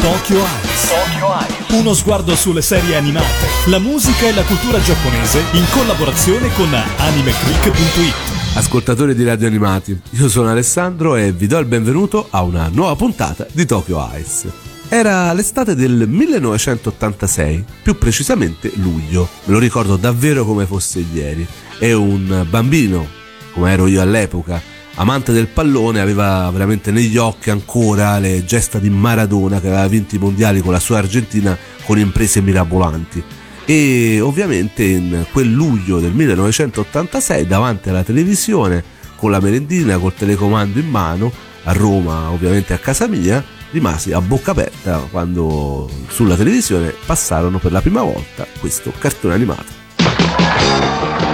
Tokyo Eyes. Uno sguardo sulle serie animate, la musica e la cultura giapponese in collaborazione con animeclick.it. Ascoltatori di Radio Animati, io sono Alessandro e vi do il benvenuto a una nuova puntata di Tokyo Ice. Era l'estate del 1986, più precisamente luglio, me lo ricordo davvero come fosse ieri. E un bambino, come ero io all'epoca, amante del pallone, aveva veramente negli occhi ancora le gesta di Maradona che aveva vinto i mondiali con la sua Argentina con imprese mirabolanti. E ovviamente in quel luglio del 1986 davanti alla televisione con la merendina, col telecomando in mano, a Roma ovviamente a casa mia, rimasi a bocca aperta quando sulla televisione passarono per la prima volta questo cartone animato.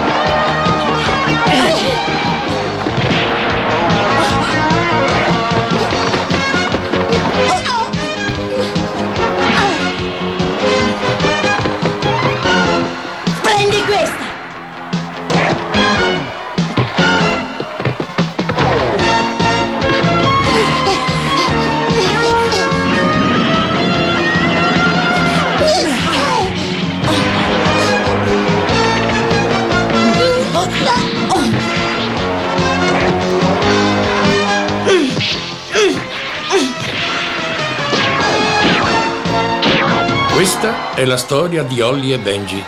Questa è la storia di Ollie e Benji,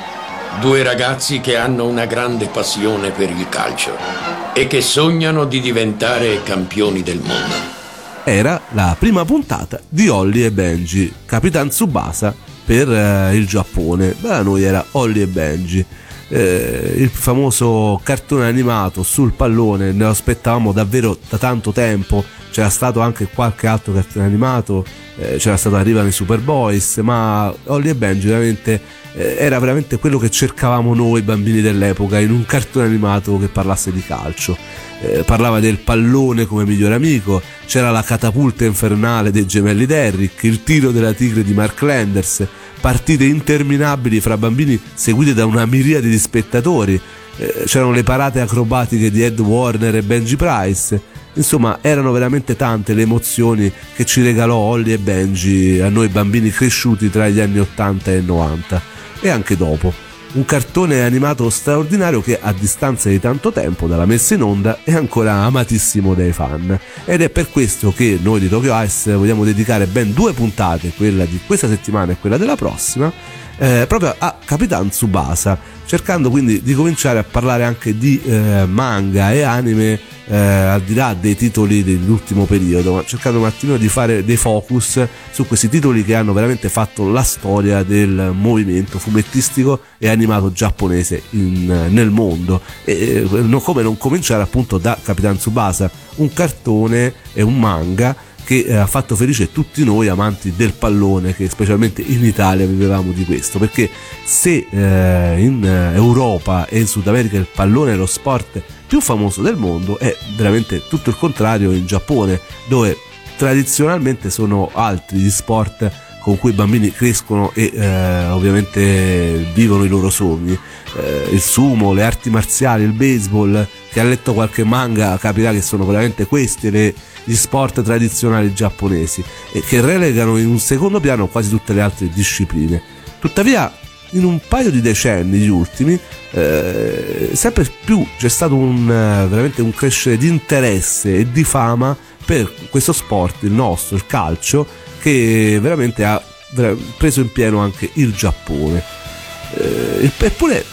due ragazzi che hanno una grande passione per il calcio e che sognano di diventare campioni del mondo. Era la prima puntata di Holly e Benji, Capitan Tsubasa per eh, il Giappone. Da noi era Holly e Benji. Eh, il famoso cartone animato sul pallone, ne aspettavamo davvero da tanto tempo. C'era stato anche qualche altro cartone animato, eh, c'era stato Arrivano i Superboys, ma Holly e Benji veramente eh, era veramente quello che cercavamo noi bambini dell'epoca in un cartone animato che parlasse di calcio. Eh, parlava del pallone come migliore amico, c'era la catapulta infernale dei gemelli Derrick, il tiro della tigre di Mark Landers, partite interminabili fra bambini seguite da una miriade di spettatori, eh, c'erano le parate acrobatiche di Ed Warner e Benji Price. Insomma, erano veramente tante le emozioni che ci regalò Holly e Benji a noi bambini cresciuti tra gli anni 80 e 90 e anche dopo. Un cartone animato straordinario che a distanza di tanto tempo dalla messa in onda è ancora amatissimo dai fan. Ed è per questo che noi di Tokyo Ice vogliamo dedicare ben due puntate, quella di questa settimana e quella della prossima, eh, proprio a Capitan Tsubasa, cercando quindi di cominciare a parlare anche di eh, manga e anime eh, al di là dei titoli dell'ultimo periodo, ma cercando un attimino di fare dei focus su questi titoli che hanno veramente fatto la storia del movimento fumettistico e animato giapponese in, nel mondo. E non, come non cominciare appunto da Capitan Tsubasa, un cartone e un manga che eh, ha fatto felice tutti noi amanti del pallone che specialmente in Italia vivevamo di questo perché se eh, in Europa e in Sud America il pallone è lo sport più famoso del mondo è veramente tutto il contrario in Giappone dove tradizionalmente sono altri gli sport con cui i bambini crescono e eh, ovviamente vivono i loro sogni. Eh, il sumo, le arti marziali, il baseball, che ha letto qualche manga capirà che sono veramente questi le, gli sport tradizionali giapponesi e che relegano in un secondo piano quasi tutte le altre discipline. Tuttavia, in un paio di decenni, gli ultimi, eh, sempre più c'è stato un, veramente un crescere di interesse e di fama per questo sport, il nostro, il calcio, che veramente ha preso in pieno anche il Giappone. Eh, eppure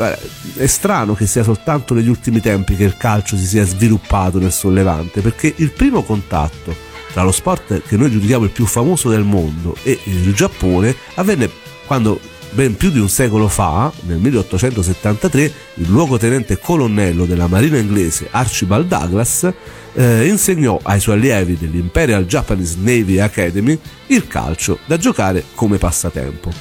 è strano che sia soltanto negli ultimi tempi che il calcio si sia sviluppato nel sollevante, perché il primo contatto tra lo sport che noi giudichiamo il più famoso del mondo e il Giappone avvenne quando ben più di un secolo fa, nel 1873, il luogotenente colonnello della marina inglese Archibald Douglas eh, insegnò ai suoi allievi dell'Imperial Japanese Navy Academy il calcio da giocare come passatempo.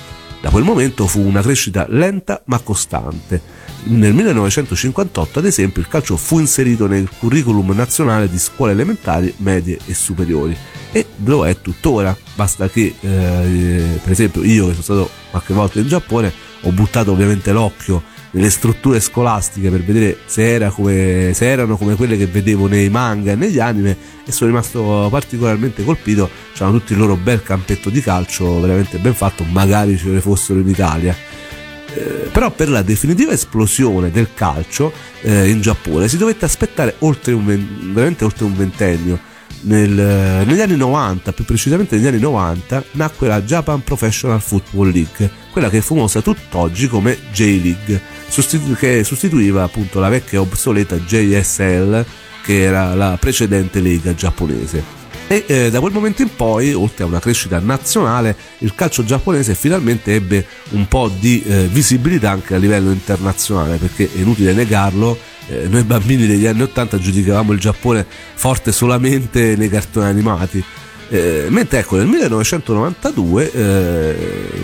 Da quel momento fu una crescita lenta ma costante. Nel 1958, ad esempio, il calcio fu inserito nel curriculum nazionale di scuole elementari, medie e superiori e lo è tuttora. Basta che, eh, per esempio, io che sono stato qualche volta in Giappone ho buttato ovviamente l'occhio nelle strutture scolastiche per vedere se, era come, se erano come quelle che vedevo nei manga e negli anime e sono rimasto particolarmente colpito. C'erano tutti il loro bel campetto di calcio, veramente ben fatto, magari ce ne fossero in Italia. Eh, però per la definitiva esplosione del calcio eh, in Giappone si dovette aspettare oltre un, veramente oltre un ventennio. Nel, negli anni 90, più precisamente negli anni 90, nacque la Japan Professional Football League, quella che è famosa tutt'oggi come J-League, sostitu- che sostituiva appunto la vecchia obsoleta JSL, che era la precedente lega giapponese. E eh, da quel momento in poi, oltre a una crescita nazionale, il calcio giapponese finalmente ebbe un po' di eh, visibilità anche a livello internazionale, perché è inutile negarlo, eh, noi bambini degli anni 80 giudicavamo il Giappone forte solamente nei cartoni animati. Eh, mentre ecco nel 1992 eh,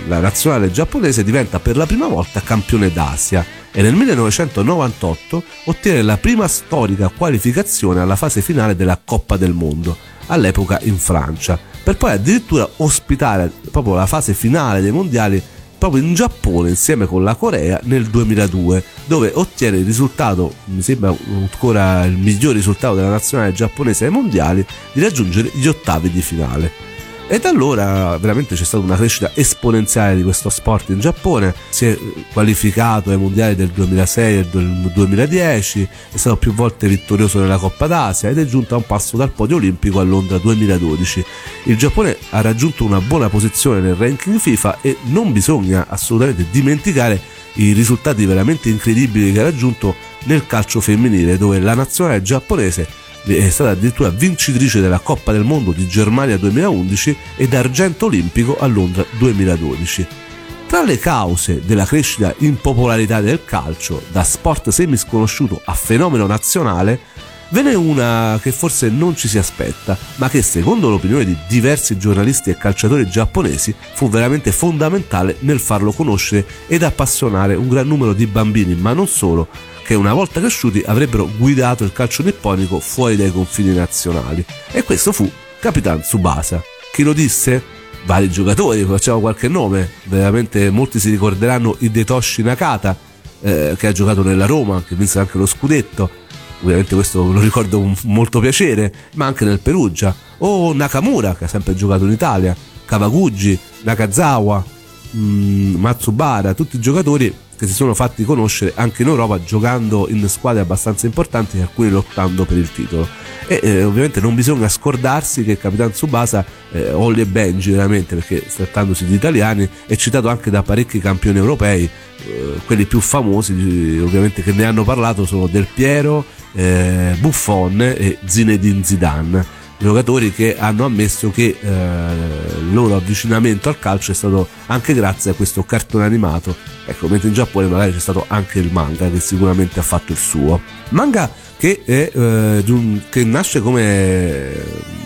la nazionale giapponese diventa per la prima volta campione d'Asia e nel 1998 ottiene la prima storica qualificazione alla fase finale della Coppa del Mondo, all'epoca in Francia, per poi addirittura ospitare proprio la fase finale dei mondiali proprio in Giappone insieme con la Corea nel 2002 dove ottiene il risultato mi sembra ancora il miglior risultato della nazionale giapponese ai mondiali di raggiungere gli ottavi di finale e da allora veramente c'è stata una crescita esponenziale di questo sport in Giappone, si è qualificato ai mondiali del 2006 e del 2010, è stato più volte vittorioso nella Coppa d'Asia ed è giunto a un passo dal podio olimpico a Londra 2012. Il Giappone ha raggiunto una buona posizione nel ranking FIFA e non bisogna assolutamente dimenticare i risultati veramente incredibili che ha raggiunto nel calcio femminile dove la nazionale giapponese è stata addirittura vincitrice della Coppa del Mondo di Germania 2011 ed argento olimpico a Londra 2012. Tra le cause della crescita in popolarità del calcio, da sport semisconosciuto a fenomeno nazionale, ve n'è una che forse non ci si aspetta, ma che secondo l'opinione di diversi giornalisti e calciatori giapponesi fu veramente fondamentale nel farlo conoscere ed appassionare un gran numero di bambini, ma non solo, che una volta cresciuti avrebbero guidato il calcio nipponico fuori dai confini nazionali. E questo fu Capitan Tsubasa. Chi lo disse? Vari giocatori, facciamo qualche nome, veramente molti si ricorderanno Hidetoshi Nakata, eh, che ha giocato nella Roma, che vinse anche lo scudetto, ovviamente questo lo ricordo con molto piacere, ma anche nel Perugia, o Nakamura, che ha sempre giocato in Italia, Kawaguchi, Nakazawa, mh, mm, Matsubara, tutti giocatori che si sono fatti conoscere anche in Europa giocando in squadre abbastanza importanti e alcuni lottando per il titolo. E eh, ovviamente non bisogna scordarsi che il capitano Tsubasa, eh, Olli e Benji veramente, perché trattandosi di italiani, è citato anche da parecchi campioni europei, eh, quelli più famosi ovviamente che ne hanno parlato sono Del Piero, eh, Buffon e Zinedine Zidane giocatori che hanno ammesso che eh, il loro avvicinamento al calcio è stato anche grazie a questo cartone animato. Ecco, mentre in Giappone magari c'è stato anche il manga che sicuramente ha fatto il suo. Manga che, è, eh, un, che nasce come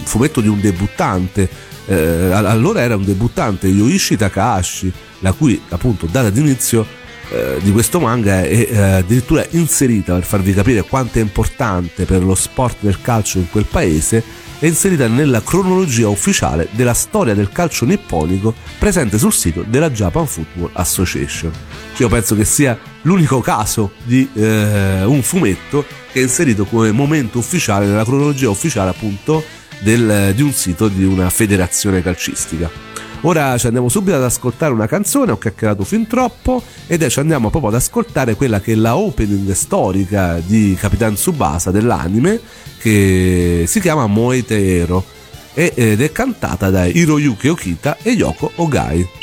fumetto di un debuttante. Eh, allora era un debuttante, Yoichi Takahashi, la cui appunto data d'inizio eh, di questo manga è eh, addirittura inserita per farvi capire quanto è importante per lo sport del calcio in quel paese è inserita nella cronologia ufficiale della storia del calcio nipponico presente sul sito della Japan Football Association. Io penso che sia l'unico caso di eh, un fumetto che è inserito come momento ufficiale nella cronologia ufficiale appunto del, di un sito di una federazione calcistica. Ora ci andiamo subito ad ascoltare una canzone, ho chiacchierato fin troppo, ed ci andiamo proprio ad ascoltare quella che è la opening storica di Capitan Tsubasa dell'anime, che si chiama Moete Ero ed è cantata da Hiroyuki Okita e Yoko Ogai.「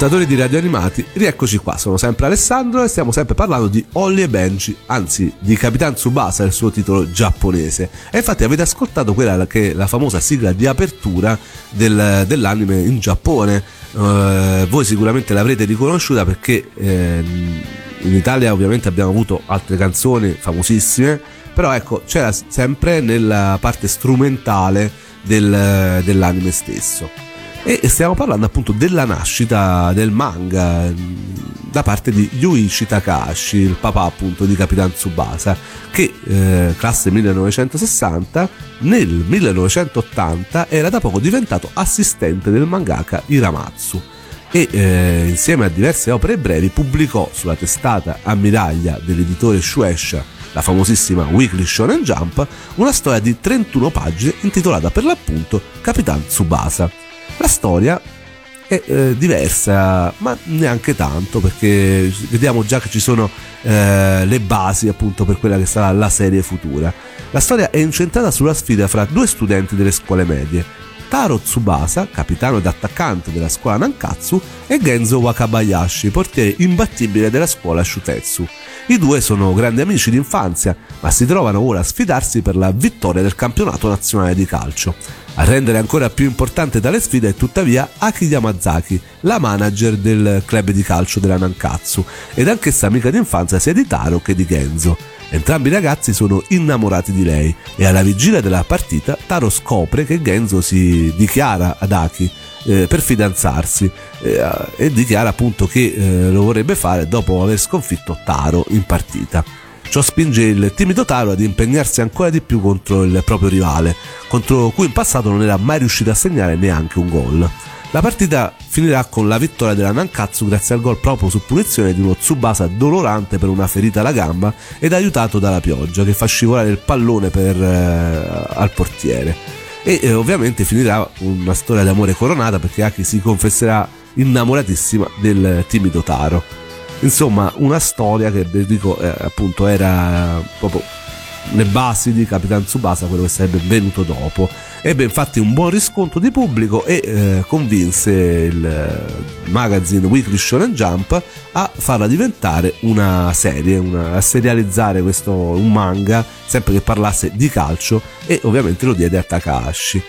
Ascoltatori di Radio Animati, rieccoci qua, sono sempre Alessandro e stiamo sempre parlando di Holly e Benji, anzi di Capitan Tsubasa, il suo titolo giapponese. E infatti avete ascoltato quella che è la famosa sigla di apertura del- dell'anime in Giappone. Eh, voi sicuramente l'avrete riconosciuta perché ehm, in Italia ovviamente abbiamo avuto altre canzoni famosissime, però ecco c'era sempre nella parte strumentale del- dell'anime stesso. E stiamo parlando appunto della nascita del manga mh, da parte di Yuichi Takahashi, il papà appunto di Capitan Tsubasa, che eh, classe 1960 nel 1980 era da poco diventato assistente del mangaka Hiramatsu e eh, insieme a diverse opere brevi pubblicò sulla testata ammiraglia dell'editore Shueisha la famosissima Weekly Shonen Jump, una storia di 31 pagine intitolata per l'appunto Capitan Tsubasa. La storia è eh, diversa, ma neanche tanto, perché vediamo già che ci sono eh, le basi appunto per quella che sarà la serie futura. La storia è incentrata sulla sfida fra due studenti delle scuole medie, Taro Tsubasa, capitano ed attaccante della scuola Nankatsu, e Genzo Wakabayashi, portiere imbattibile della scuola Shutetsu. I due sono grandi amici d'infanzia, ma si trovano ora a sfidarsi per la vittoria del campionato nazionale di calcio. A rendere ancora più importante tale sfida è tuttavia Aki Yamazaki, la manager del club di calcio della Nankatsu, ed anch'essa amica d'infanzia sia di Taro che di Genzo. Entrambi i ragazzi sono innamorati di lei e alla vigilia della partita Taro scopre che Genzo si dichiara ad Aki eh, per fidanzarsi eh, e dichiara appunto che eh, lo vorrebbe fare dopo aver sconfitto Taro in partita. Ciò spinge il timido Taro ad impegnarsi ancora di più contro il proprio rivale, contro cui in passato non era mai riuscito a segnare neanche un gol. La partita finirà con la vittoria della Nankatsu grazie al gol proprio su punizione di uno Tsubasa dolorante per una ferita alla gamba ed aiutato dalla pioggia che fa scivolare il pallone per, eh, al portiere. E eh, ovviamente finirà una storia d'amore coronata perché Aki si confesserà innamoratissima del timido Taro. Insomma, una storia che dico eh, appunto era proprio le basi di Capitan Tsubasa, quello che sarebbe venuto dopo. Ebbe infatti un buon riscontro di pubblico e eh, convinse il eh, magazine Weekly Shonen Jump a farla diventare una serie, una, a serializzare questo un manga, sempre che parlasse di calcio e ovviamente lo diede a Takahashi.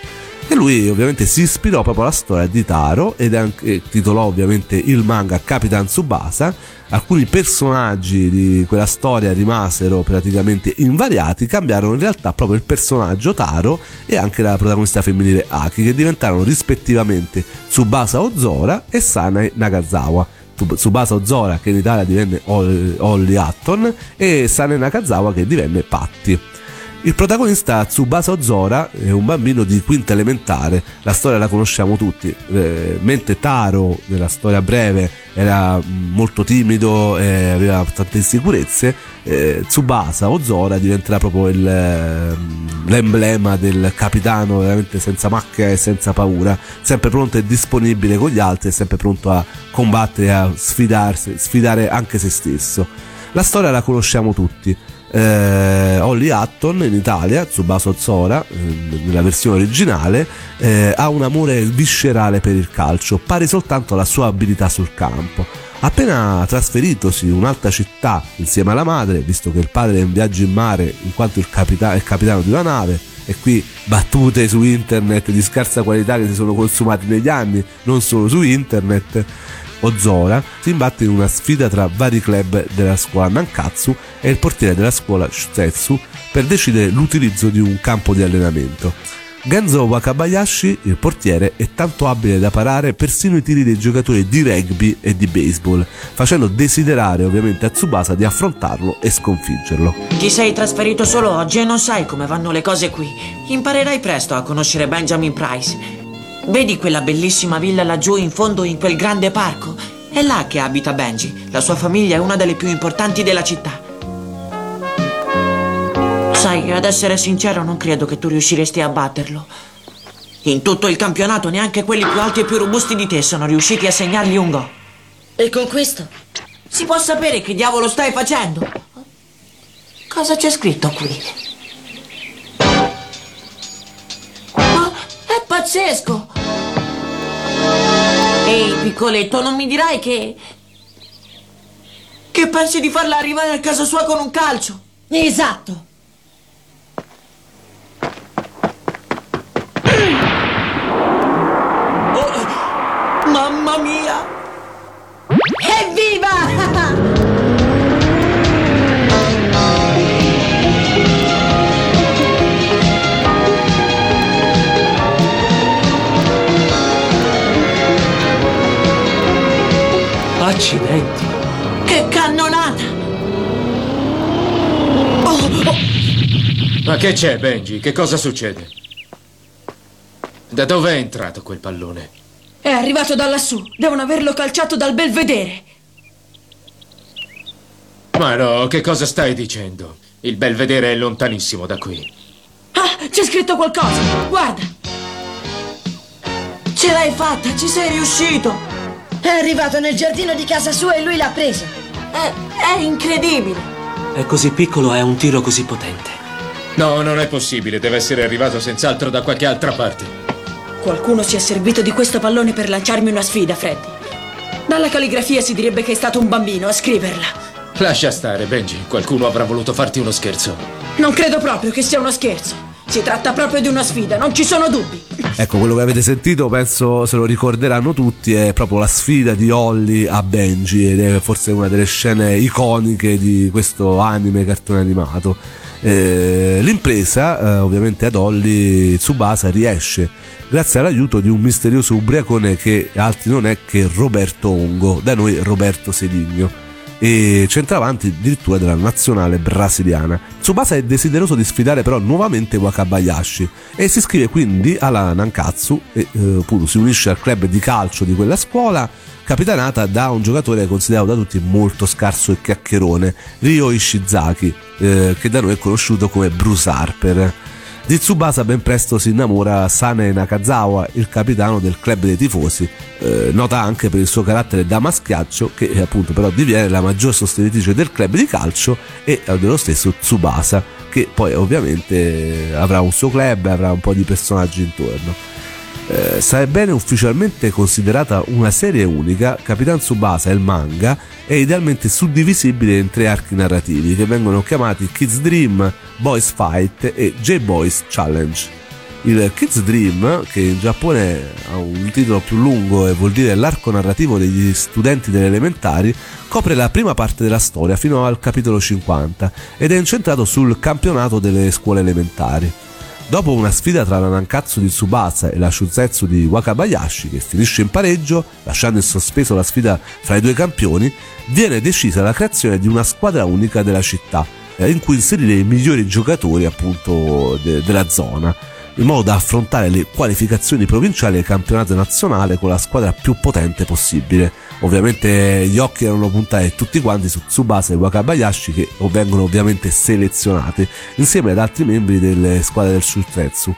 E lui ovviamente si ispirò proprio alla storia di Taro ed anche, titolò ovviamente il manga Capitan Tsubasa. Alcuni personaggi di quella storia rimasero praticamente invariati, cambiarono in realtà proprio il personaggio Taro e anche la protagonista femminile Aki, che diventarono rispettivamente Tsubasa Ozora e Sanae Nagasawa. Tsub- Tsubasa Ozora che in Italia divenne Ol- Holly Hatton e Sane Nakazawa che divenne Patti. Il protagonista Tsubasa Ozora è un bambino di quinta elementare, la storia la conosciamo tutti, eh, mentre Taro nella storia breve era molto timido e aveva tante insicurezze, eh, Tsubasa Ozora diventerà proprio il, ehm, l'emblema del capitano veramente senza macchia e senza paura, sempre pronto e disponibile con gli altri sempre pronto a combattere a sfidarsi, sfidare anche se stesso. La storia la conosciamo tutti eh, Holly Hatton in Italia, Tsubasa Ozora, eh, nella versione originale, eh, ha un amore viscerale per il calcio, pari soltanto alla sua abilità sul campo. Appena trasferitosi in un'altra città insieme alla madre, visto che il padre è in viaggio in mare in quanto il capita- il capitano di una nave, e qui battute su internet di scarsa qualità che si sono consumate negli anni, non solo su internet, Ozora si imbatte in una sfida tra vari club della scuola Nankatsu e il portiere della scuola Shusetsu per decidere l'utilizzo di un campo di allenamento. Genzo Wakabayashi, il portiere, è tanto abile da parare persino i tiri dei giocatori di rugby e di baseball, facendo desiderare ovviamente a Tsubasa di affrontarlo e sconfiggerlo. Ti sei trasferito solo oggi e non sai come vanno le cose qui. Imparerai presto a conoscere Benjamin Price. Vedi quella bellissima villa laggiù in fondo in quel grande parco? È là che abita Benji. La sua famiglia è una delle più importanti della città. Sai, ad essere sincero, non credo che tu riusciresti a batterlo. In tutto il campionato neanche quelli più alti e più robusti di te sono riusciti a segnargli un gol. E con questo? Si può sapere che diavolo stai facendo? Cosa c'è scritto qui? Pazzesco! Ehi, piccoletto, non mi dirai che... Che pensi di farla arrivare a casa sua con un calcio? Esatto. Ma che c'è, Benji? Che cosa succede? Da dove è entrato quel pallone? È arrivato da lassù. Devono averlo calciato dal belvedere. Ma no, che cosa stai dicendo? Il belvedere è lontanissimo da qui. Ah, c'è scritto qualcosa. Guarda. Ce l'hai fatta, ci sei riuscito! È arrivato nel giardino di casa sua e lui l'ha presa. È, è incredibile! È così piccolo e ha un tiro così potente. No, non è possibile, deve essere arrivato senz'altro da qualche altra parte. Qualcuno si è servito di questo pallone per lanciarmi una sfida, Freddy. Dalla calligrafia si direbbe che è stato un bambino a scriverla. Lascia stare, Benji. Qualcuno avrà voluto farti uno scherzo. Non credo proprio che sia uno scherzo. Si tratta proprio di una sfida, non ci sono dubbi. Ecco, quello che avete sentito penso se lo ricorderanno tutti è proprio la sfida di Holly a Benji ed è forse una delle scene iconiche di questo anime cartone animato. Eh, l'impresa, eh, ovviamente ad Holly Tsubasa riesce grazie all'aiuto di un misterioso ubriacone che altri non è che Roberto Ongo, da noi Roberto Sedigno e centravanti addirittura della nazionale brasiliana. Tsubasa è desideroso di sfidare però nuovamente Wakabayashi e si iscrive quindi alla Nankatsu e eh, si unisce al club di calcio di quella scuola capitanata da un giocatore considerato da tutti molto scarso e chiacchierone, Ryo Ishizaki, eh, che da noi è conosciuto come Bruce Harper. Di Tsubasa ben presto si innamora Sane Nakazawa, il capitano del club dei tifosi, eh, nota anche per il suo carattere da maschiaccio che eh, appunto però diviene la maggior sostenitrice del club di calcio e eh, dello stesso Tsubasa che poi ovviamente avrà un suo club e avrà un po' di personaggi intorno. Eh, sarebbe ufficialmente considerata una serie unica, Capitan Tsubasa, il manga, è idealmente suddivisibile in tre archi narrativi che vengono chiamati Kids Dream, Boys Fight e J-Boys Challenge. Il Kids Dream, che in Giappone ha un titolo più lungo e vuol dire l'arco narrativo degli studenti delle elementari, copre la prima parte della storia fino al capitolo 50 ed è incentrato sul campionato delle scuole elementari. Dopo una sfida tra la Nankatsu di Tsubasa e la Shusetsu di Wakabayashi, che finisce in pareggio, lasciando in sospeso la sfida fra i due campioni, viene decisa la creazione di una squadra unica della città, eh, in cui inserire i migliori giocatori appunto de- della zona in modo da affrontare le qualificazioni provinciali e campionato nazionale con la squadra più potente possibile. Ovviamente gli occhi erano puntati tutti quanti su Tsubasa e Wakabayashi che vengono ovviamente selezionati insieme ad altri membri delle squadre del Shutretsu.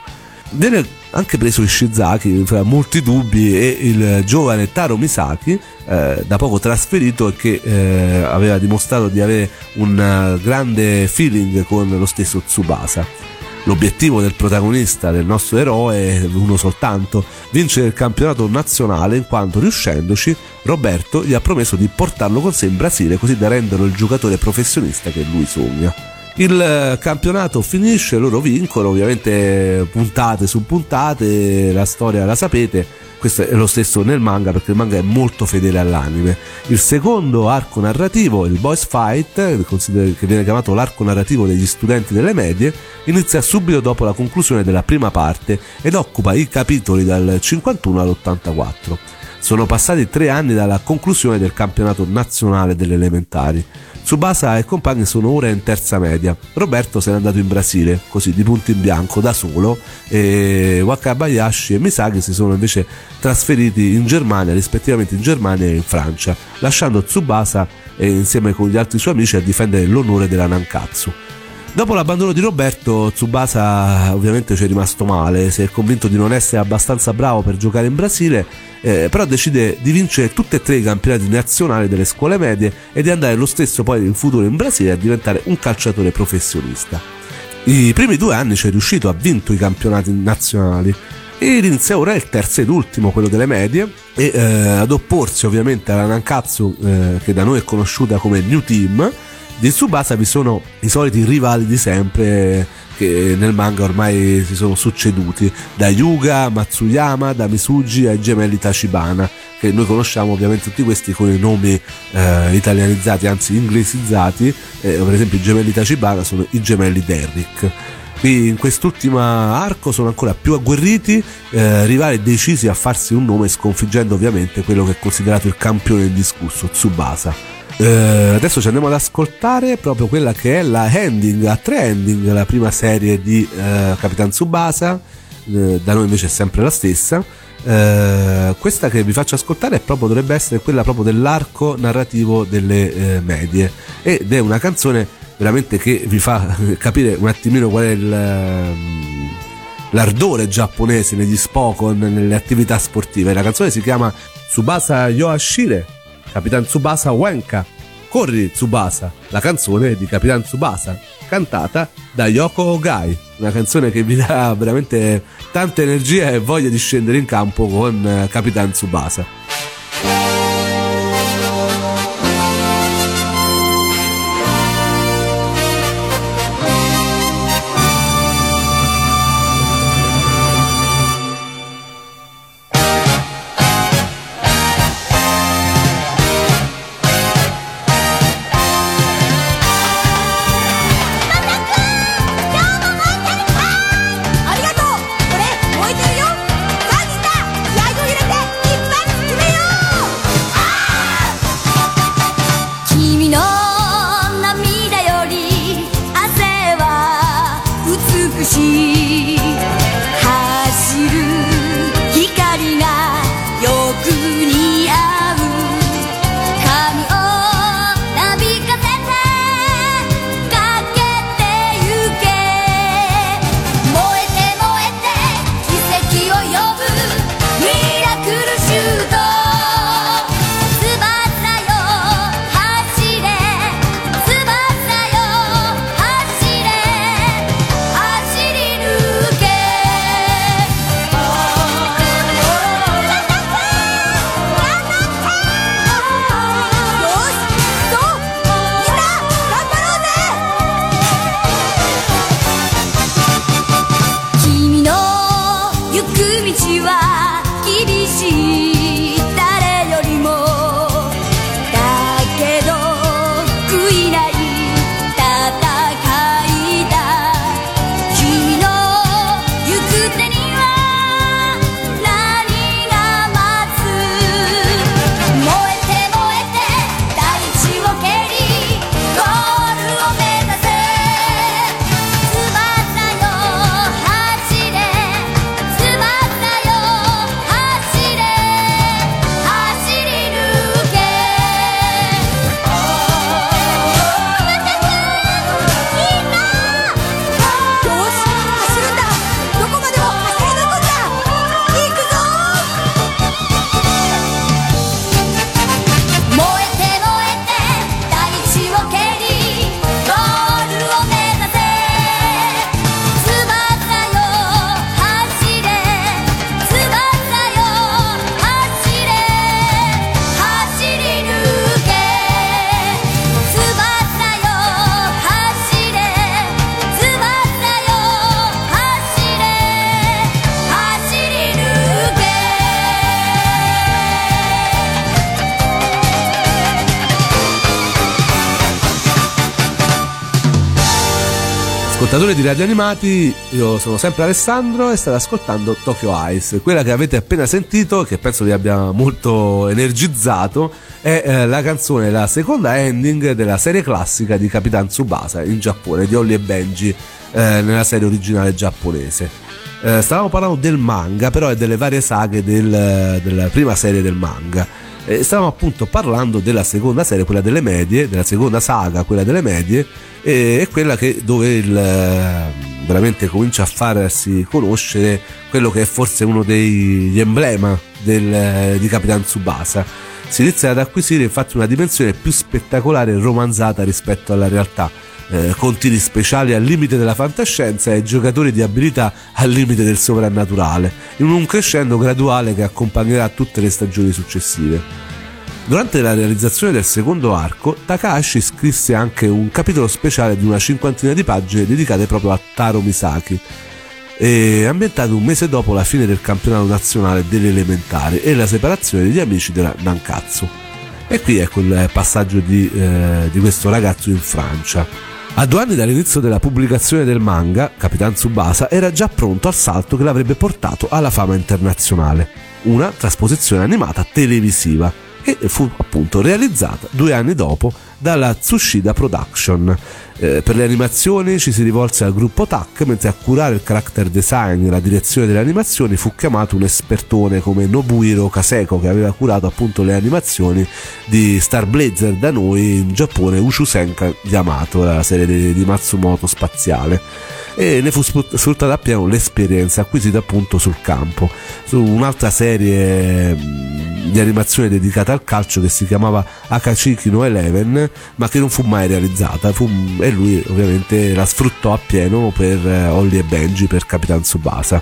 Viene anche preso Ishizaki fra molti dubbi e il giovane Taro Misaki eh, da poco trasferito e che eh, aveva dimostrato di avere un eh, grande feeling con lo stesso Tsubasa. L'obiettivo del protagonista, del nostro eroe, è uno soltanto, vincere il campionato nazionale in quanto riuscendoci Roberto gli ha promesso di portarlo con sé in Brasile così da renderlo il giocatore professionista che lui sogna. Il eh, campionato finisce, loro vincono, ovviamente puntate su puntate, la storia la sapete, questo è lo stesso nel manga perché il manga è molto fedele all'anime. Il secondo arco narrativo, il Boys Fight, che viene chiamato l'arco narrativo degli studenti delle medie, inizia subito dopo la conclusione della prima parte ed occupa i capitoli dal 51 all'84. Sono passati tre anni dalla conclusione del campionato nazionale delle elementari. Tsubasa e compagni sono ora in terza media. Roberto se n'è andato in Brasile, così di punto in bianco, da solo, e Wakabayashi e Misaki si sono invece trasferiti in Germania, rispettivamente in Germania e in Francia, lasciando Tsubasa insieme con gli altri suoi amici a difendere l'onore della Nankatsu. Dopo l'abbandono di Roberto, Tsubasa ovviamente ci è rimasto male, si è convinto di non essere abbastanza bravo per giocare in Brasile, eh, però decide di vincere tutti e tre i campionati nazionali delle scuole medie e di andare lo stesso poi in futuro in Brasile a diventare un calciatore professionista. I primi due anni ci è riuscito, ha vinto i campionati nazionali e inizia ora il terzo ed ultimo, quello delle medie, e eh, ad opporsi ovviamente alla Nankatsu, eh, che da noi è conosciuta come New Team, di Tsubasa vi sono i soliti rivali di sempre che nel manga ormai si sono succeduti da Yuga, Matsuyama, da Misugi ai gemelli Tachibana che noi conosciamo ovviamente tutti questi con i nomi eh, italianizzati anzi inglesizzati eh, per esempio i gemelli Tachibana sono i gemelli Derrick qui in quest'ultimo arco sono ancora più agguerriti, eh, rivali decisi a farsi un nome sconfiggendo ovviamente quello che è considerato il campione indiscusso, Tsubasa. Eh, adesso ci andiamo ad ascoltare proprio quella che è la ending, a tre ending, la prima serie di eh, Capitan Tsubasa, eh, da noi invece è sempre la stessa. Questa che vi faccio ascoltare proprio, dovrebbe essere quella proprio dell'arco narrativo delle medie ed è una canzone veramente che vi fa capire un attimino qual è il, ehm, l'ardore giapponese negli Spokon, nelle attività sportive. La canzone si chiama Tsubasa Yoashire Capitan Tsubasa Wenka. Corri Tsubasa, la canzone di Capitan Tsubasa, cantata da Yoko Ogai, una canzone che vi dà veramente tanta energia e voglia di scendere in campo con eh, Capitan Tsubasa. Ascoltatori di Radio Animati, io sono sempre Alessandro e state ascoltando Tokyo Ice. Quella che avete appena sentito, che penso vi abbia molto energizzato, è eh, la canzone, la seconda ending della serie classica di Capitan Tsubasa in Giappone, di Holly e Benji, eh, nella serie originale giapponese. Eh, stavamo parlando del manga, però è delle varie saghe del- della prima serie del manga. Eh, stavamo appunto parlando della seconda serie, quella delle medie, della seconda saga, quella delle medie, e è quella che, dove il, eh, veramente comincia a farsi conoscere quello che è forse uno degli emblema del- di Capitan Tsubasa. Si inizia ad acquisire infatti una dimensione più spettacolare e romanzata rispetto alla realtà. Eh, contini speciali al limite della fantascienza e giocatori di abilità al limite del sovrannaturale, in un crescendo graduale che accompagnerà tutte le stagioni successive. Durante la realizzazione del secondo arco, Takahashi scrisse anche un capitolo speciale di una cinquantina di pagine dedicate proprio a Taro Misaki, ambientato un mese dopo la fine del campionato nazionale delle elementari e la separazione degli amici della Nankatsu. E qui ecco il passaggio di, eh, di questo ragazzo in Francia. A due anni dall'inizio della pubblicazione del manga, Capitan Tsubasa era già pronto al salto che l'avrebbe portato alla fama internazionale, una trasposizione animata televisiva, e fu appunto realizzata due anni dopo dalla Tsushida Production. Eh, per le animazioni ci si rivolse al gruppo TAC, mentre a curare il character design e la direzione delle animazioni fu chiamato un espertone come Nobuhiro Kaseko che aveva curato appunto le animazioni di Star Blazer da noi in Giappone Uchusenka Yamato, la serie di, di Matsumoto spaziale. E ne fu sfrut- sfruttata appieno l'esperienza acquisita appunto sul campo. Su un'altra serie mh, di animazione dedicata al calcio che si chiamava Akachiki no Eleven ma che non fu mai realizzata. Fu- e lui ovviamente la sfruttò appieno per eh, Holly e Benji per Capitan Tsubasa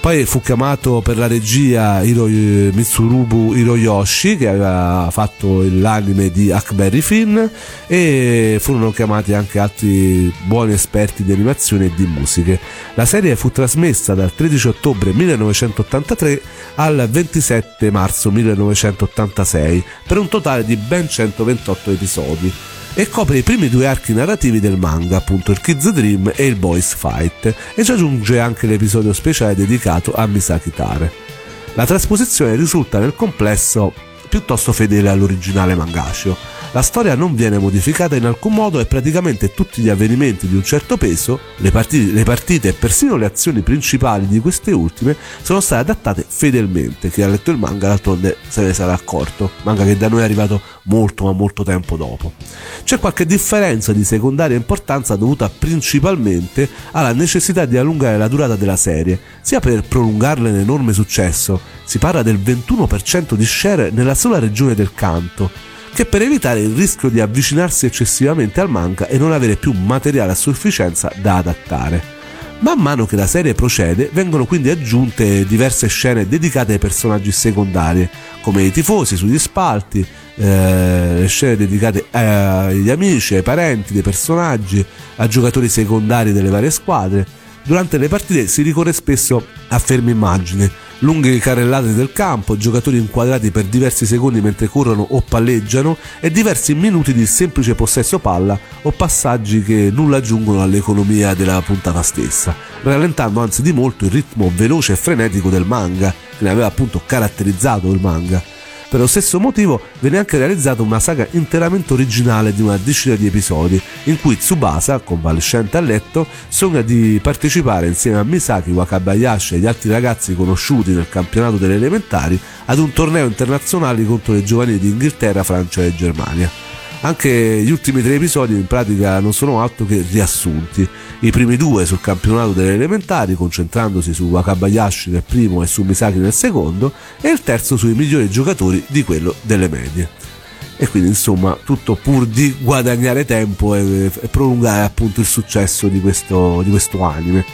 poi fu chiamato per la regia Hiro, Mitsurubu Hiroyoshi che aveva fatto l'anime di Huckberry Finn e furono chiamati anche altri buoni esperti di animazione e di musiche. La serie fu trasmessa dal 13 ottobre 1983 al 27 marzo 1986 per un totale di ben 128 episodi e copre i primi due archi narrativi del manga, appunto il Kids Dream e il Boys Fight, e ci aggiunge anche l'episodio speciale dedicato a Misaki Tare. La trasposizione risulta nel complesso piuttosto fedele all'originale mangashio. La storia non viene modificata in alcun modo e praticamente tutti gli avvenimenti di un certo peso, le partite, le partite e persino le azioni principali di queste ultime sono state adattate fedelmente. Chi ha letto il manga d'altronde se ne sarà accorto, manga che da noi è arrivato molto ma molto tempo dopo. C'è qualche differenza di secondaria importanza dovuta principalmente alla necessità di allungare la durata della serie, sia per prolungarle l'enorme successo, si parla del 21% di share nella sola regione del canto, che per evitare il rischio di avvicinarsi eccessivamente al manga e non avere più materiale a sufficienza da adattare. Man mano che la serie procede, vengono quindi aggiunte diverse scene dedicate ai personaggi secondari, come i tifosi sugli spalti, eh, scene dedicate eh, agli amici, ai parenti dei personaggi, a giocatori secondari delle varie squadre. Durante le partite si ricorre spesso a ferme immagini, lunghe carrellate del campo, giocatori inquadrati per diversi secondi mentre corrono o palleggiano e diversi minuti di semplice possesso palla o passaggi che nulla aggiungono all'economia della puntata stessa, rallentando anzi di molto il ritmo veloce e frenetico del manga, che ne aveva appunto caratterizzato il manga. Per lo stesso motivo venne anche realizzata una saga interamente originale di una decina di episodi, in cui Tsubasa, convalescente a letto, sogna di partecipare insieme a Misaki, Wakabayashi e gli altri ragazzi conosciuti nel campionato delle elementari ad un torneo internazionale contro le giovanili di Inghilterra, Francia e Germania. Anche gli ultimi tre episodi in pratica non sono altro che riassunti. I primi due sul campionato delle elementari, concentrandosi su Wakabayashi nel primo e su Misaki nel secondo, e il terzo sui migliori giocatori di quello delle medie. E quindi insomma tutto pur di guadagnare tempo e, e prolungare appunto il successo di questo, di questo anime.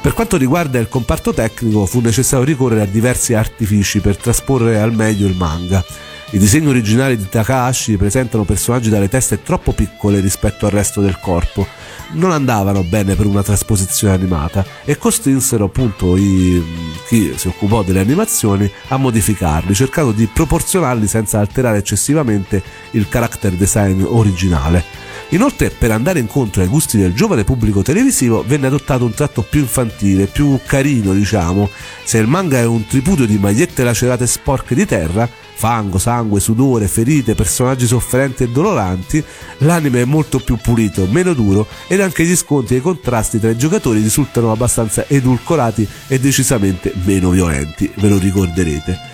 Per quanto riguarda il comparto tecnico fu necessario ricorrere a diversi artifici per trasporre al meglio il manga. I disegni originali di Takahashi presentano personaggi dalle teste troppo piccole rispetto al resto del corpo, non andavano bene per una trasposizione animata e costrinsero appunto i, chi si occupò delle animazioni a modificarli, cercando di proporzionarli senza alterare eccessivamente il character design originale. Inoltre, per andare incontro ai gusti del giovane pubblico televisivo, venne adottato un tratto più infantile, più carino, diciamo. Se il manga è un tripudio di magliette lacerate sporche di terra, fango, sangue, sudore, ferite, personaggi sofferenti e doloranti, l'anime è molto più pulito, meno duro ed anche gli scontri e i contrasti tra i giocatori risultano abbastanza edulcorati e decisamente meno violenti, ve lo ricorderete.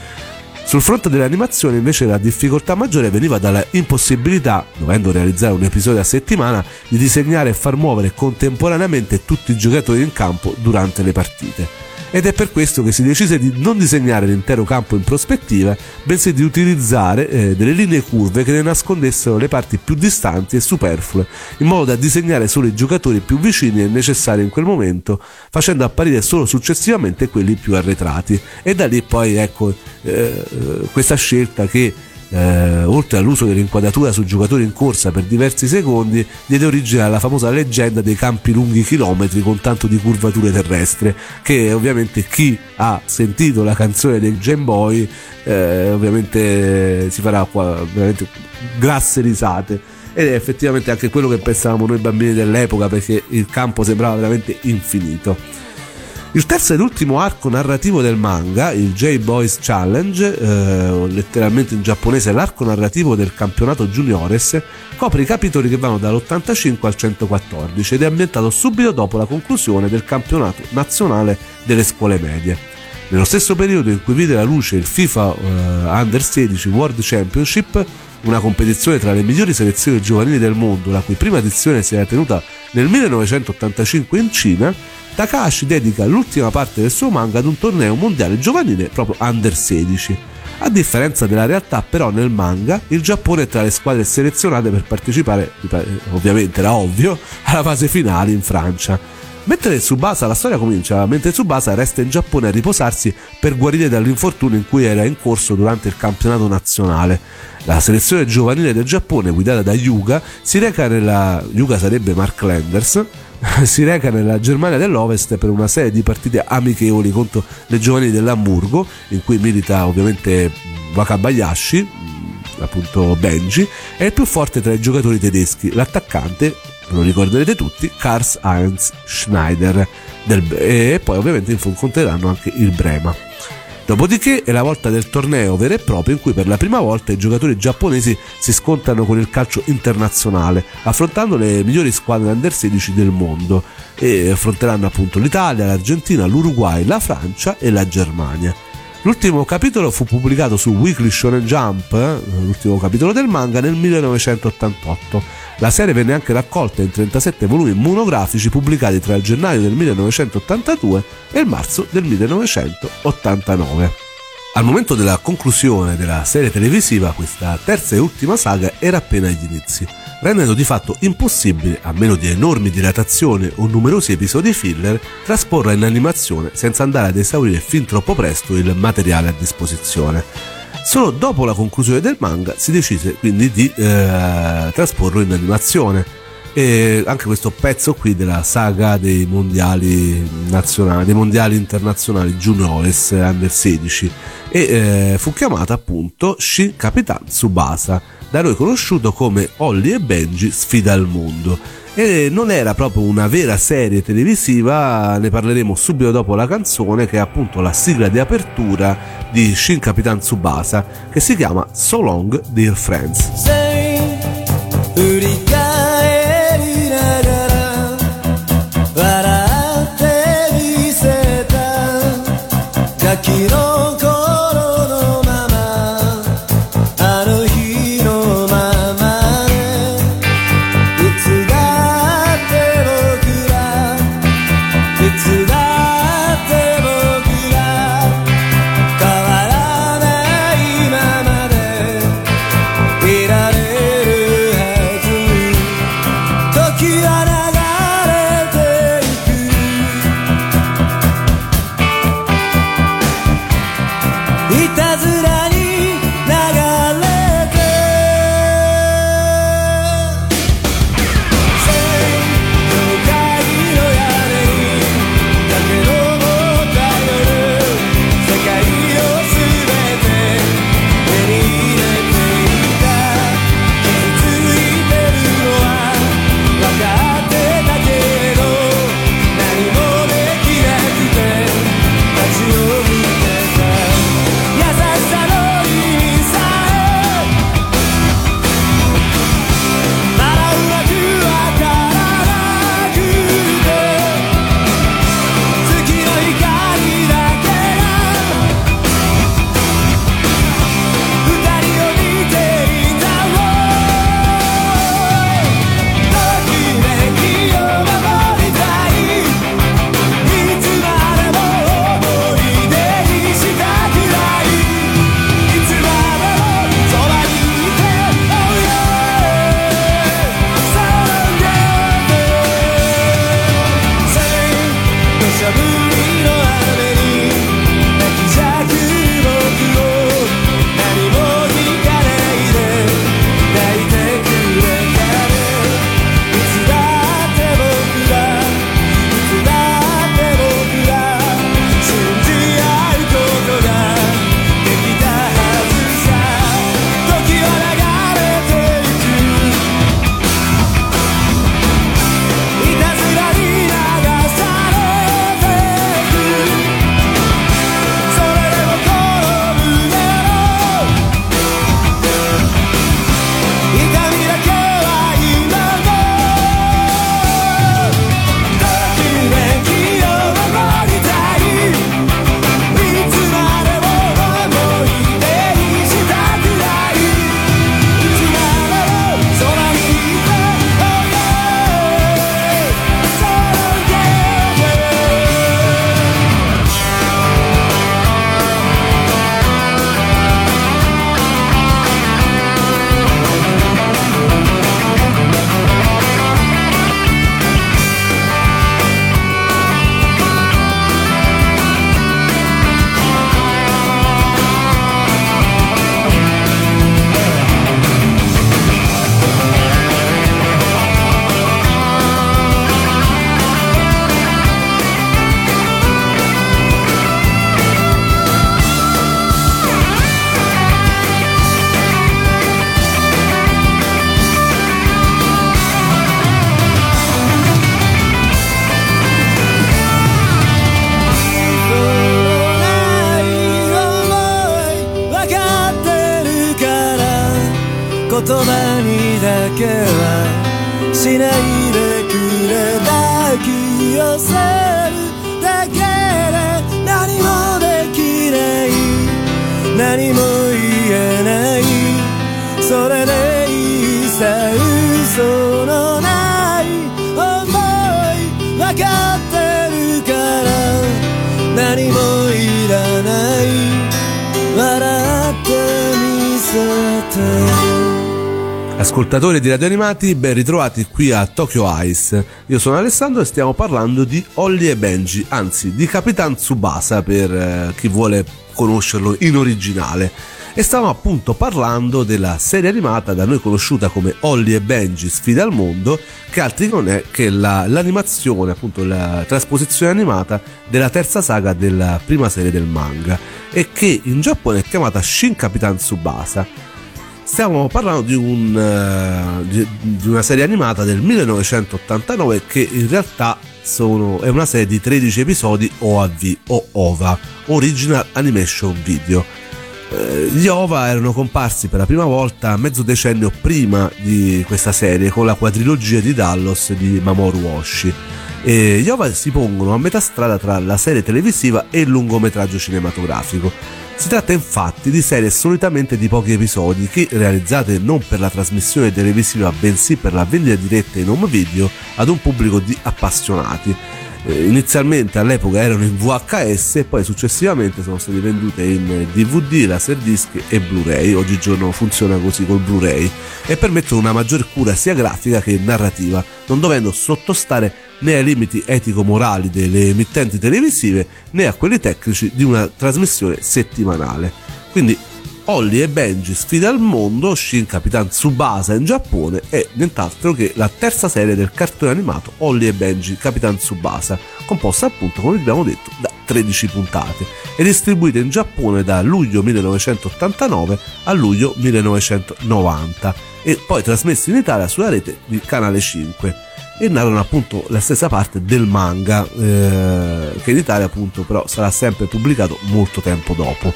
Sul fronte delle animazioni invece la difficoltà maggiore veniva dalla impossibilità, dovendo realizzare un episodio a settimana, di disegnare e far muovere contemporaneamente tutti i giocatori in campo durante le partite ed è per questo che si decise di non disegnare l'intero campo in prospettiva, bensì di utilizzare eh, delle linee curve che ne nascondessero le parti più distanti e superflue, in modo da disegnare solo i giocatori più vicini e necessari in quel momento, facendo apparire solo successivamente quelli più arretrati. E da lì poi ecco eh, questa scelta che eh, oltre all'uso dell'inquadratura su giocatori in corsa per diversi secondi, diede origine alla famosa leggenda dei campi lunghi chilometri con tanto di curvature terrestre, che ovviamente chi ha sentito la canzone del Game Boy eh, ovviamente si farà qua, veramente grasse risate ed è effettivamente anche quello che pensavamo noi bambini dell'epoca perché il campo sembrava veramente infinito. Il terzo ed ultimo arco narrativo del manga, il J-Boys Challenge, eh, letteralmente in giapponese l'arco narrativo del campionato juniores, copre i capitoli che vanno dall'85 al 114 ed è ambientato subito dopo la conclusione del campionato nazionale delle scuole medie. Nello stesso periodo in cui vide la luce il FIFA eh, Under 16 World Championship, una competizione tra le migliori selezioni giovanili del mondo, la cui prima edizione si era tenuta nel 1985 in Cina, Takahashi dedica l'ultima parte del suo manga ad un torneo mondiale giovanile proprio under 16. A differenza della realtà, però, nel manga il Giappone è tra le squadre selezionate per partecipare, ovviamente era ovvio, alla fase finale in Francia. Mentre Tsubasa, la storia comincia, mentre Tsubasa resta in Giappone a riposarsi per guarire dall'infortunio in cui era in corso durante il campionato nazionale. La selezione giovanile del Giappone, guidata da Yuga, si reca nella. Yuga sarebbe Mark Landers, si reca nella Germania dell'Ovest per una serie di partite amichevoli contro le giovani dell'Hamburgo, in cui milita ovviamente Wakabayashi, appunto Benji, è il più forte tra i giocatori tedeschi, l'attaccante, lo ricorderete tutti, Karls Heinz Schneider, del, e poi ovviamente incontreranno anche il Brema. Dopodiché è la volta del torneo vero e proprio in cui per la prima volta i giocatori giapponesi si scontrano con il calcio internazionale, affrontando le migliori squadre under 16 del mondo e affronteranno appunto l'Italia, l'Argentina, l'Uruguay, la Francia e la Germania. L'ultimo capitolo fu pubblicato su Weekly Shonen Jump, eh, l'ultimo capitolo del manga, nel 1988. La serie venne anche raccolta in 37 volumi monografici pubblicati tra il gennaio del 1982 e il marzo del 1989. Al momento della conclusione della serie televisiva, questa terza e ultima saga era appena agli inizi, rendendo di fatto impossibile, a meno di enormi dilatazioni o numerosi episodi filler, trasporre in animazione senza andare ad esaurire fin troppo presto il materiale a disposizione. Solo dopo la conclusione del manga si decise quindi di eh, trasporlo in animazione. E anche questo pezzo qui della saga dei mondiali nazionali, dei mondiali internazionali juniores under 16 e eh, fu chiamata appunto Shin Capitan Tsubasa, da noi conosciuto come Holly e Benji sfida il mondo e non era proprio una vera serie televisiva, ne parleremo subito dopo la canzone che è appunto la sigla di apertura di Shin Capitan Tsubasa che si chiama So Long Dear Friends. 言葉にだけはしないでくれ抱き寄せるだけで何もできない何も言えないそれでいいさ嘘のない想い分かってるから何もいらない笑ってみせて Ascoltatori di Radio Animati, ben ritrovati qui a Tokyo Ice. Io sono Alessandro e stiamo parlando di Holly e Benji, anzi di Capitan Tsubasa per eh, chi vuole conoscerlo in originale. E stavamo appunto parlando della serie animata da noi conosciuta come Holly e Benji Sfida al mondo, che altri non è che la- l'animazione, appunto la trasposizione animata della terza saga della prima serie del manga e che in Giappone è chiamata Shin Capitan Tsubasa. Stiamo parlando di, un, eh, di- di una serie animata del 1989 che in realtà sono- è una serie di 13 episodi OAV o OVA, Original Animation Video. Eh, gli OVA erano comparsi per la prima volta mezzo decennio prima di questa serie con la quadrilogia di Dallos di Mamoru Oshii. E gli OVA si pongono a metà strada tra la serie televisiva e il lungometraggio cinematografico. Si tratta infatti di serie solitamente di pochi episodi che, realizzate non per la trasmissione televisiva bensì per la vendita diretta in home video ad un pubblico di appassionati. Eh, inizialmente all'epoca erano in VHS e poi successivamente sono state vendute in DVD, Laserdisc e Blu-ray. Oggigiorno funziona così col Blu-ray e permettono una maggior cura sia grafica che narrativa, non dovendo sottostare né ai limiti etico-morali delle emittenti televisive né a quelli tecnici di una trasmissione settimanale. Quindi Holly e Benji sfida al mondo, Shin Capitan Tsubasa in Giappone e nient'altro che la terza serie del cartone animato Holly e Benji Capitan Tsubasa, composta appunto come abbiamo detto da 13 puntate e distribuita in Giappone da luglio 1989 a luglio 1990 e poi trasmessa in Italia sulla rete di Canale 5 e narrano appunto la stessa parte del manga eh, che in Italia appunto però sarà sempre pubblicato molto tempo dopo.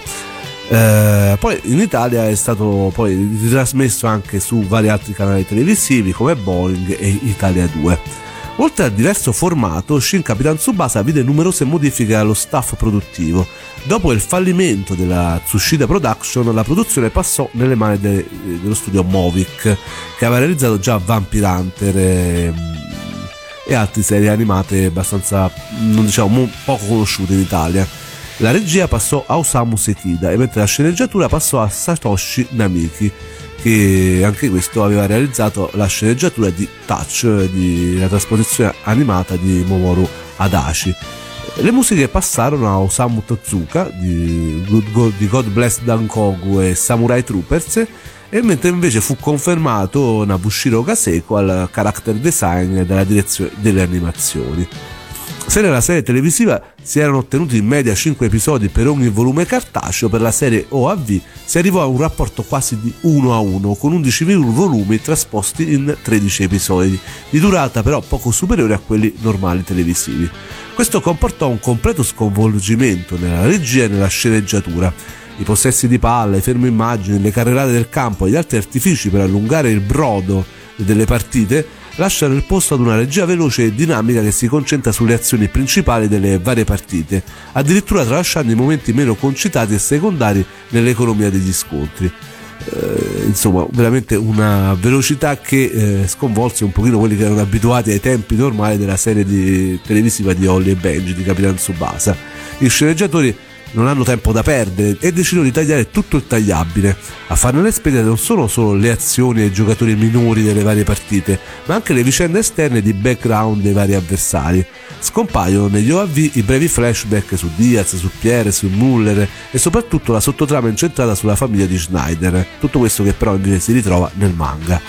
Eh, poi in Italia è stato poi ritrasmesso anche su vari altri canali televisivi come Boeing e Italia 2. Oltre al diverso formato, Shin Capitan Tsubasa vide numerose modifiche allo staff produttivo. Dopo il fallimento della Tsushida Production, la produzione passò nelle mani de- dello studio Movic, che aveva realizzato già Vampire Hunter e, e altre serie animate abbastanza, non diciamo, mo- poco conosciute in Italia. La regia passò a Osamu Sekida e mentre la sceneggiatura passò a Satoshi Namiki che anche questo aveva realizzato la sceneggiatura di Touch, di la trasposizione animata di Momoru Adachi. Le musiche passarono a Osamu Tozuka di di God Bless Dankogu e Samurai Troopers e mentre invece fu confermato Nabushiro Kaseko al character design della direzione delle animazioni. Se nella serie televisiva si erano ottenuti in media 5 episodi per ogni volume cartaceo, per la serie OAV si arrivò a un rapporto quasi di 1 a 1, con 11 volumi trasposti in 13 episodi, di durata però poco superiore a quelli normali televisivi. Questo comportò un completo sconvolgimento nella regia e nella sceneggiatura. I possessi di palla, i fermo immagini, le carrellate del campo e gli altri artifici per allungare il brodo delle partite lasciano il posto ad una regia veloce e dinamica che si concentra sulle azioni principali delle varie partite, addirittura tralasciando i momenti meno concitati e secondari nell'economia degli scontri. Eh, insomma, veramente una velocità che eh, sconvolse un pochino quelli che erano abituati ai tempi normali della serie di- televisiva di Holly e Benji di Capitan Tsubasa. I sceneggiatori non hanno tempo da perdere e decidono di tagliare tutto il tagliabile. A farne le spese non sono solo le azioni e giocatori minori delle varie partite, ma anche le vicende esterne di background dei vari avversari. Scompaiono negli OAV i brevi flashback su Diaz, su Pierre, su Muller e soprattutto la sottotrama incentrata sulla famiglia di Schneider, tutto questo che però invece si ritrova nel manga.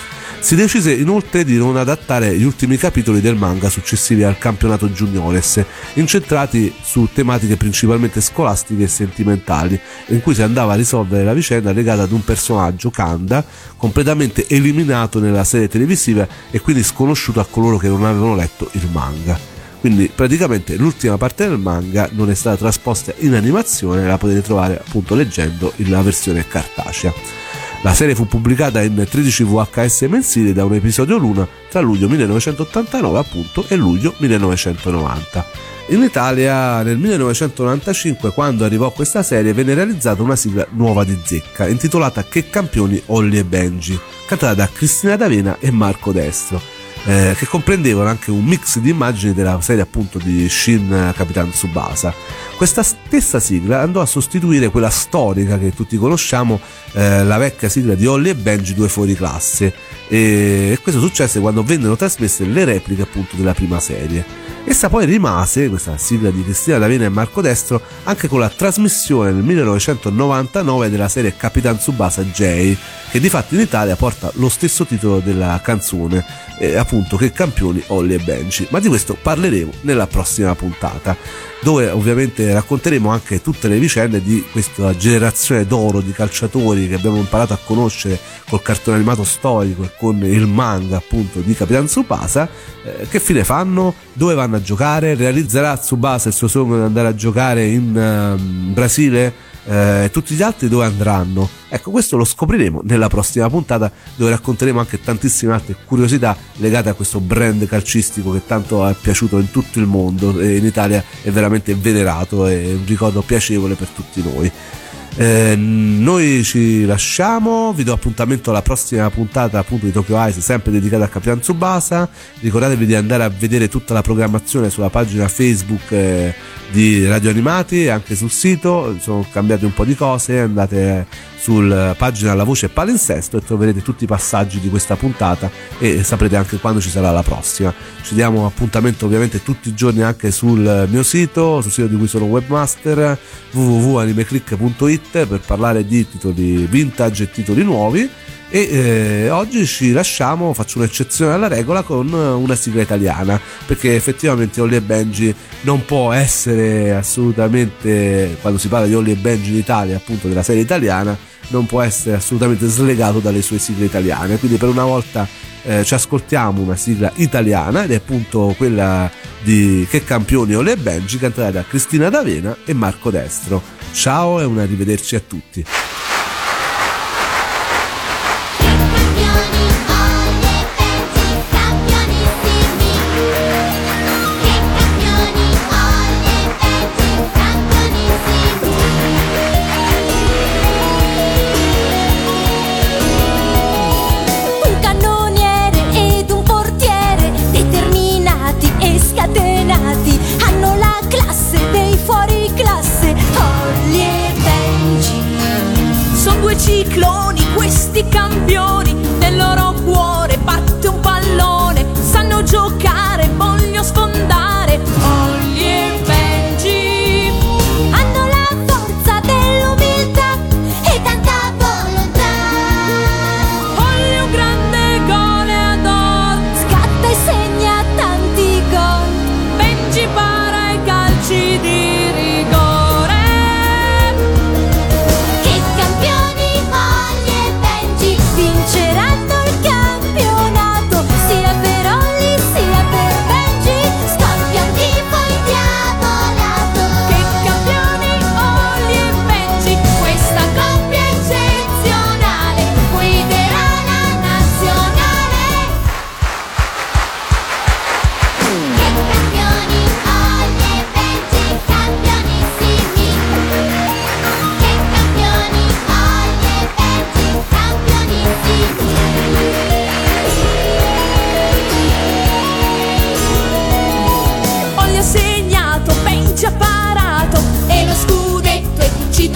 Si decise inoltre di non adattare gli ultimi capitoli del manga successivi al campionato juniores, incentrati su tematiche principalmente scolastiche e sentimentali, in cui si andava a risolvere la vicenda legata ad un personaggio, Kanda, completamente eliminato nella serie televisiva e quindi sconosciuto a coloro che non avevano letto il manga. Quindi praticamente l'ultima parte del manga non è stata trasposta in animazione, la potete trovare appunto leggendo la versione cartacea. La serie fu pubblicata in 13 VHS mensili da un episodio l'una tra luglio 1989 appunto e luglio 1990. In Italia nel 1995 quando arrivò questa serie venne realizzata una sigla nuova di zecca intitolata Che campioni Olli e Benji, cantata da Cristina D'Avena e Marco Destro eh, che comprendevano anche un mix di immagini della serie appunto di Shin Capitan Tsubasa. Questa stessa sigla andò a sostituire quella storica che tutti conosciamo, eh, la vecchia sigla di Holly e Benji due fuori classe e questo successe quando vennero trasmesse le repliche appunto della prima serie. Essa poi rimase, questa sigla di Cristina D'Avena e Marco Destro, anche con la trasmissione nel 1999 della serie Capitan Tsubasa J, che di fatto in Italia porta lo stesso titolo della canzone, eh, appunto che campioni Holly e Benji. Ma di questo parleremo nella prossima puntata dove ovviamente racconteremo anche tutte le vicende di questa generazione d'oro di calciatori che abbiamo imparato a conoscere col cartone animato storico e con il manga appunto di Capitan Tsubasa. Eh, che fine fanno, dove vanno a giocare? Realizzerà Tsubasa il suo sogno di andare a giocare in uh, Brasile eh, tutti gli altri dove andranno? Ecco questo lo scopriremo nella prossima puntata dove racconteremo anche tantissime altre curiosità legate a questo brand calcistico che tanto è piaciuto in tutto il mondo e in Italia è veramente venerato e un ricordo piacevole per tutti noi eh, noi ci lasciamo, vi do appuntamento alla prossima puntata appunto di Tokyo Ice, sempre dedicata a Capitan Tsubasa. Ricordatevi di andare a vedere tutta la programmazione sulla pagina Facebook eh, di Radio Animati anche sul sito. Sono cambiate un po' di cose, andate sulla pagina La Voce Palinsesto e troverete tutti i passaggi di questa puntata e saprete anche quando ci sarà la prossima. Ci diamo appuntamento ovviamente tutti i giorni anche sul mio sito, sul sito di cui sono webmaster www.animeclick.it per parlare di titoli vintage e titoli nuovi e eh, oggi ci lasciamo, faccio un'eccezione alla regola con una sigla italiana perché effettivamente Holly e Benji non può essere assolutamente quando si parla di Holly e Benji in Italia appunto della serie italiana non può essere assolutamente slegato dalle sue sigle italiane. Quindi per una volta eh, ci ascoltiamo una sigla italiana ed è appunto quella di Che campioni Holly e Benji cantata da Cristina D'Avena e Marco Destro. Ciao e un arrivederci a tutti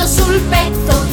sul petto.